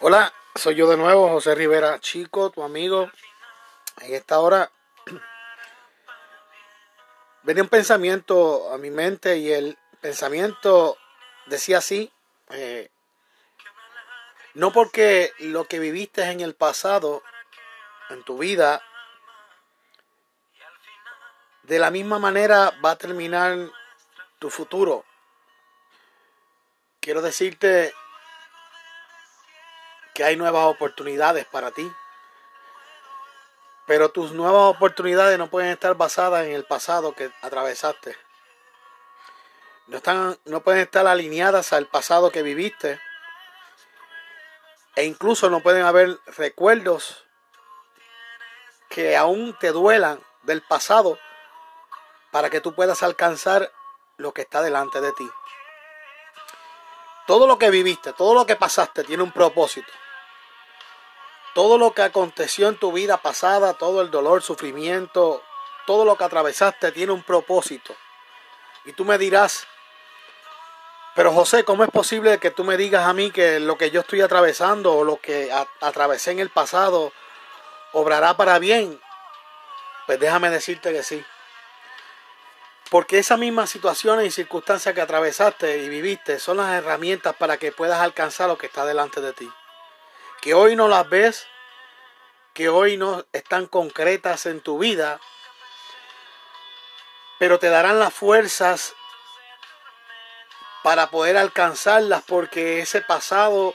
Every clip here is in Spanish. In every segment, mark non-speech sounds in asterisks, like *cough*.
Hola, soy yo de nuevo, José Rivera Chico, tu amigo. En esta hora *clears throat* venía un pensamiento a mi mente y el pensamiento decía así, eh, no porque lo que viviste en el pasado, en tu vida, de la misma manera va a terminar tu futuro. Quiero decirte que hay nuevas oportunidades para ti. Pero tus nuevas oportunidades no pueden estar basadas en el pasado que atravesaste. No, están, no pueden estar alineadas al pasado que viviste. E incluso no pueden haber recuerdos que aún te duelan del pasado para que tú puedas alcanzar lo que está delante de ti. Todo lo que viviste, todo lo que pasaste tiene un propósito. Todo lo que aconteció en tu vida pasada, todo el dolor, sufrimiento, todo lo que atravesaste tiene un propósito. Y tú me dirás, pero José, ¿cómo es posible que tú me digas a mí que lo que yo estoy atravesando o lo que atravesé en el pasado obrará para bien? Pues déjame decirte que sí. Porque esas mismas situaciones y circunstancias que atravesaste y viviste son las herramientas para que puedas alcanzar lo que está delante de ti que hoy no las ves, que hoy no están concretas en tu vida, pero te darán las fuerzas para poder alcanzarlas porque ese pasado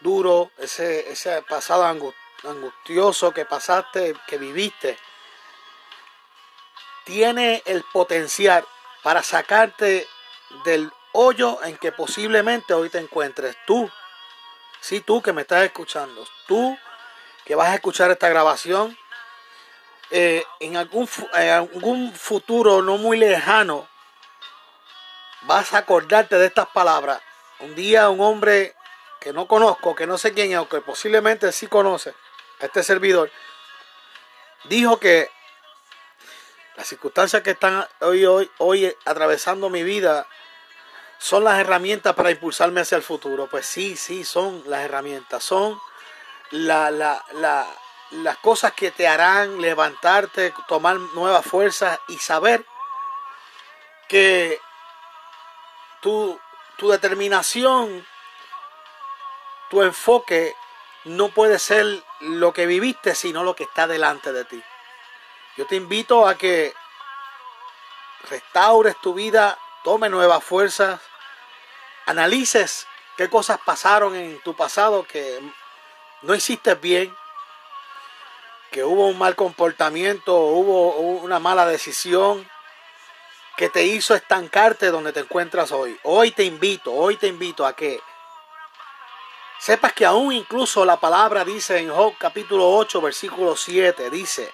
duro, ese, ese pasado angustioso que pasaste, que viviste, tiene el potencial para sacarte del hoyo en que posiblemente hoy te encuentres tú Sí, tú que me estás escuchando, tú que vas a escuchar esta grabación, eh, en, algún, en algún futuro no muy lejano, vas a acordarte de estas palabras. Un día un hombre que no conozco, que no sé quién es, o que posiblemente sí conoce a este servidor, dijo que las circunstancias que están hoy, hoy, hoy atravesando mi vida son las herramientas para impulsarme hacia el futuro. Pues sí, sí, son las herramientas, son la, las cosas que te harán levantarte, tomar nuevas fuerzas y saber que tu, tu determinación, tu enfoque no puede ser lo que viviste, sino lo que está delante de ti. Yo te invito a que restaures tu vida tome nuevas fuerzas, analices qué cosas pasaron en tu pasado que no hiciste bien, que hubo un mal comportamiento, hubo una mala decisión que te hizo estancarte donde te encuentras hoy. Hoy te invito, hoy te invito a que sepas que aún incluso la palabra dice en Job capítulo 8 versículo 7, dice,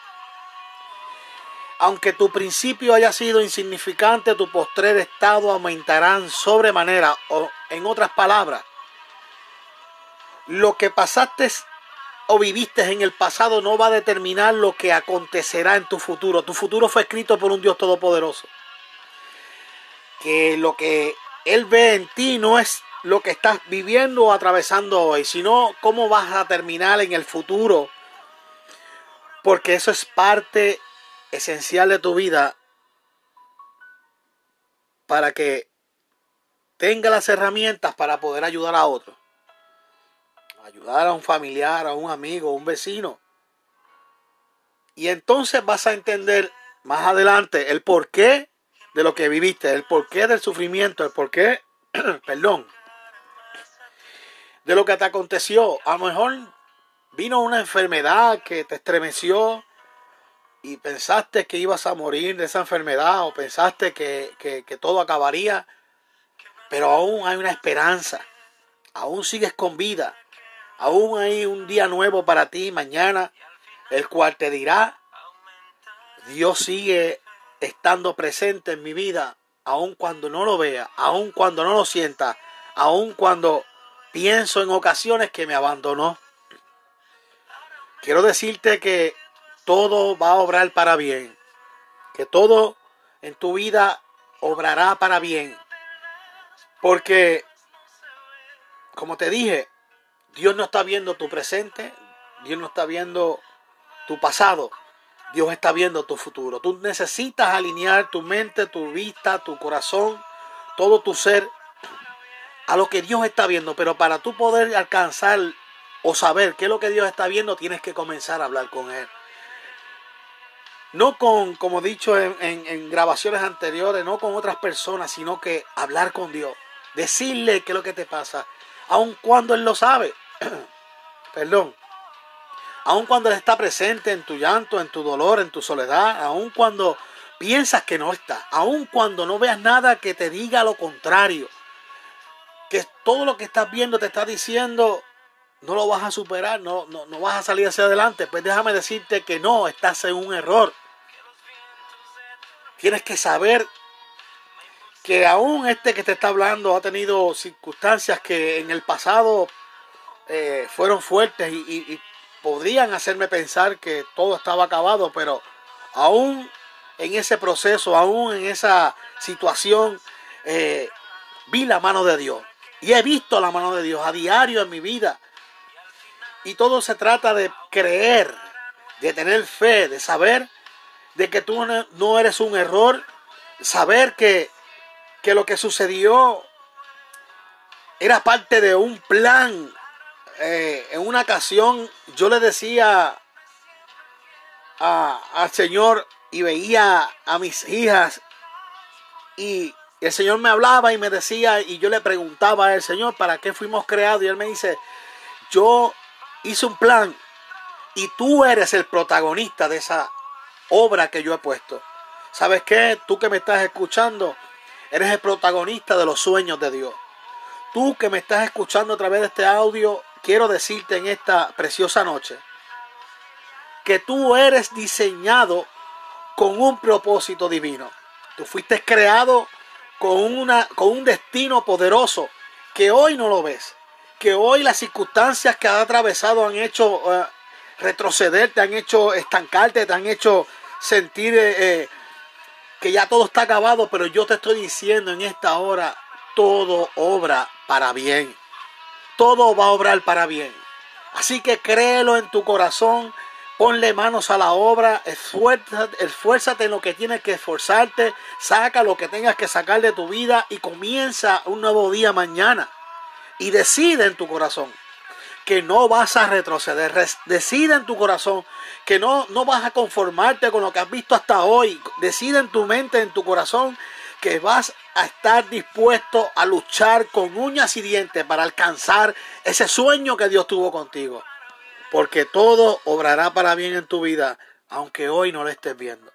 aunque tu principio haya sido insignificante, tu postrer estado aumentarán sobremanera. O, en otras palabras, lo que pasaste o viviste en el pasado no va a determinar lo que acontecerá en tu futuro. Tu futuro fue escrito por un Dios todopoderoso. Que lo que Él ve en ti no es lo que estás viviendo o atravesando hoy, sino cómo vas a terminar en el futuro. Porque eso es parte esencial de tu vida para que tenga las herramientas para poder ayudar a otro. Ayudar a un familiar, a un amigo, a un vecino. Y entonces vas a entender más adelante el porqué de lo que viviste, el porqué del sufrimiento, el porqué, *clears throat* perdón, de lo que te aconteció. A lo mejor vino una enfermedad que te estremeció, y pensaste que ibas a morir de esa enfermedad o pensaste que, todo acabaría, pero aún hay una esperanza, aún sigues con vida, aún hay un día nuevo para ti mañana, el cual te dirá, Dios sigue estando presente en mi vida, aun cuando no lo vea, aun cuando no lo sienta, aun cuando pienso en ocasiones que me abandonó. Quiero decirte que todo va a obrar para bien. Que todo en tu vida obrará para bien. Porque, como te dije, Dios no está viendo tu presente, Dios no está viendo tu pasado, Dios está viendo tu futuro. Tú necesitas alinear tu mente, tu vista, tu corazón, todo tu ser a lo que Dios está viendo. Pero para tú poder alcanzar o saber qué es lo que Dios está viendo, tienes que comenzar a hablar con Él. No con, como dicho en, en grabaciones anteriores, no con otras personas, sino que hablar con Dios. Decirle qué es lo que te pasa, aun cuando Él lo sabe. *clears throat* Perdón. Aun cuando Él está presente en tu llanto, en tu dolor, en tu soledad, aun cuando piensas que no está, aun cuando no veas nada que te diga lo contrario, que todo lo que estás viendo te está diciendo no lo vas a superar, no, no, no vas a salir hacia adelante, pues déjame decirte que no, estás en un error. Tienes que saber que aún este que te está hablando ha tenido circunstancias que en el pasado eh, fueron fuertes y, podrían hacerme pensar que todo estaba acabado, pero aún en ese proceso, aún en esa situación, eh, vi la mano de Dios. Y he visto la mano de Dios a diario en mi vida. Y todo se trata de creer, de tener fe, de saber de que tú no eres un error, saber que, que lo que sucedió era parte de un plan. Eh, en una ocasión yo le decía al Señor y veía a mis hijas y el Señor me hablaba y me decía y yo le preguntaba al Señor para qué fuimos creados y Él me dice, yo hice un plan y tú eres el protagonista de esa obra que yo he puesto. ¿Sabes qué? Tú que me estás escuchando, eres el protagonista de los sueños de Dios. Tú que me estás escuchando a través de este audio, quiero decirte en esta preciosa noche que tú eres diseñado con un propósito divino. Tú fuiste creado con, una, con un destino poderoso que hoy no lo ves. Que hoy las circunstancias que has atravesado han hecho eh, retroceder, te han hecho estancarte, te han hecho sentir eh, eh, que ya todo está acabado. Pero yo te estoy diciendo en esta hora, todo obra para bien todo va a obrar para bien. Así que créelo en tu corazón, ponle manos a la obra, esfuérzate, esfuérzate en lo que tienes que esforzarte, saca lo que tengas que sacar de tu vida y comienza un nuevo día mañana. Y decide en tu corazón que no vas a retroceder. Decide en tu corazón que no, no vas a conformarte con lo que has visto hasta hoy. Decide en tu mente, en tu corazón, que vas a estar dispuesto a luchar con uñas y dientes para alcanzar ese sueño que Dios tuvo contigo. Porque todo obrará para bien en tu vida, aunque hoy no lo estés viendo.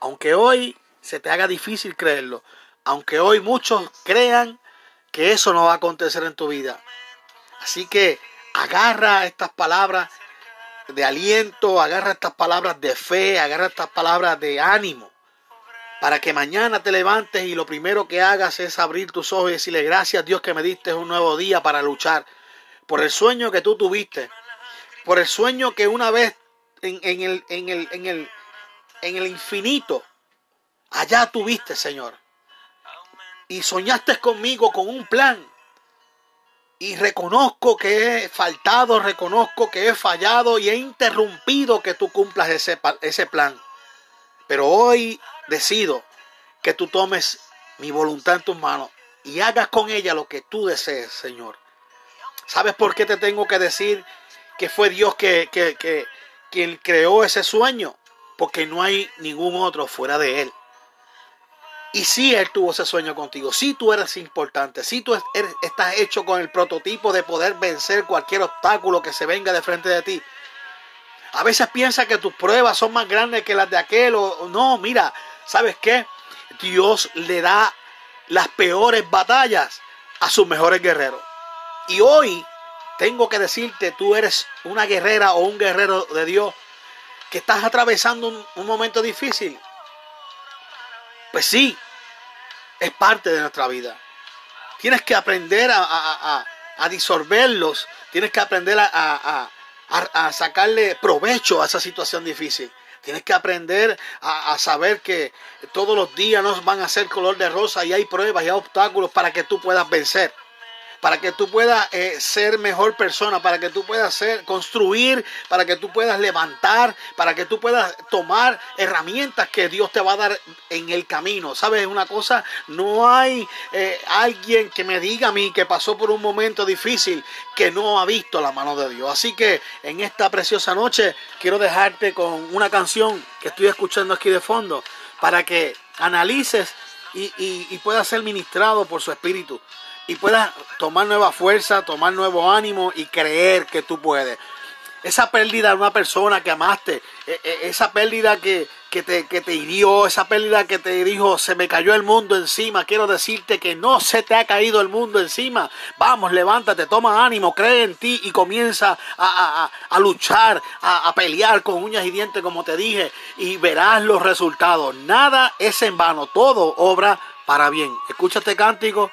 Aunque hoy se te haga difícil creerlo. Aunque hoy muchos crean que eso no va a acontecer en tu vida. Así que agarra estas palabras de aliento, agarra estas palabras de fe, agarra estas palabras de ánimo para que mañana te levantes y lo primero que hagas es abrir tus ojos y decirle gracias a Dios que me diste un nuevo día para luchar por el sueño que tú tuviste, por el sueño que una vez en, el, en, el, en, el, en el infinito allá tuviste, Señor. Y soñaste conmigo con un plan. Y reconozco que he faltado, reconozco que he fallado y he interrumpido que tú cumplas ese, ese plan. Pero hoy decido que tú tomes mi voluntad en tus manos y hagas con ella lo que tú desees, Señor. ¿Sabes por qué te tengo que decir que fue Dios que, que, quien creó ese sueño? Porque no hay ningún otro fuera de Él. Y si Él tuvo ese sueño contigo, si tú eres importante, si tú estás hecho con el prototipo de poder vencer cualquier obstáculo que se venga de frente de ti, a veces piensa que tus pruebas son más grandes que las de aquel. O, no, mira, ¿sabes qué? Dios le da las peores batallas a sus mejores guerreros. Y hoy tengo que decirte, tú eres una guerrera o un guerrero de Dios que estás atravesando un, momento difícil. Pues sí, es parte de nuestra vida. Tienes que aprender a, a disolverlos. Tienes que aprender a, a, sacarle provecho a esa situación difícil. Tienes que aprender a, saber que todos los días no van a ser color de rosa y hay pruebas y hay obstáculos para que tú puedas vencer. Para que tú puedas eh, ser mejor persona, para que tú puedas ser, construir, para que tú puedas levantar, para que tú puedas tomar herramientas que Dios te va a dar en el camino. ¿Sabes una cosa? No hay eh, alguien que me diga a mí que pasó por un momento difícil que no ha visto la mano de Dios. Así que en esta preciosa noche quiero dejarte con una canción que estoy escuchando aquí de fondo para que analices y, y, puedas ser ministrado por su espíritu y puedas tomar nueva fuerza, tomar nuevo ánimo y creer que tú puedes. Esa pérdida de una persona que amaste, e, e, esa pérdida que, que te, que te hirió, esa pérdida que te dijo, se me cayó el mundo encima. Quiero decirte que no se te ha caído el mundo encima. Vamos, levántate, toma ánimo, cree en ti y comienza a, a, luchar, a, a, pelear con uñas y dientes, como te dije, y verás los resultados. Nada es en vano, todo obra para bien. Escúchate cántico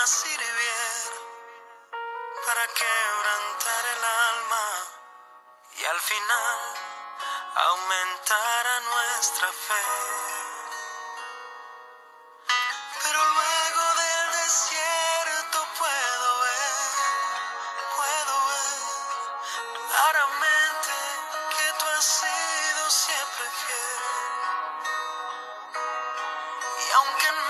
para para quebrantar el alma y al final aumentar a nuestra fe. Pero luego del desierto puedo ver, puedo ver claramente que tú has sido siempre fiel. Y aunque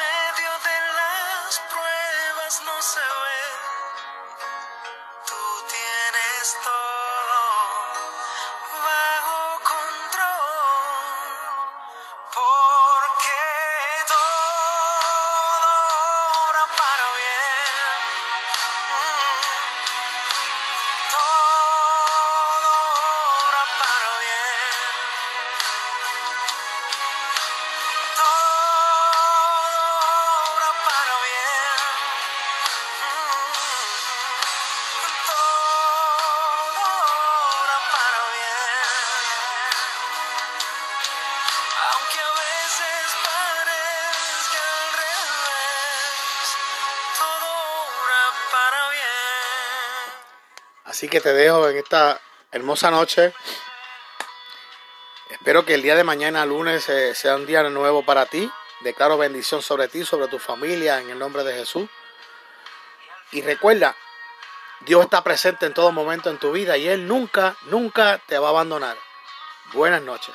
Así que te dejo en esta hermosa noche. Espero que el día de mañana, lunes, eh, sea un día nuevo para ti. Declaro bendición sobre ti, sobre tu familia, en el nombre de Jesús. Y recuerda, Dios está presente en todo momento en tu vida y Él nunca, nunca te va a abandonar. Buenas noches.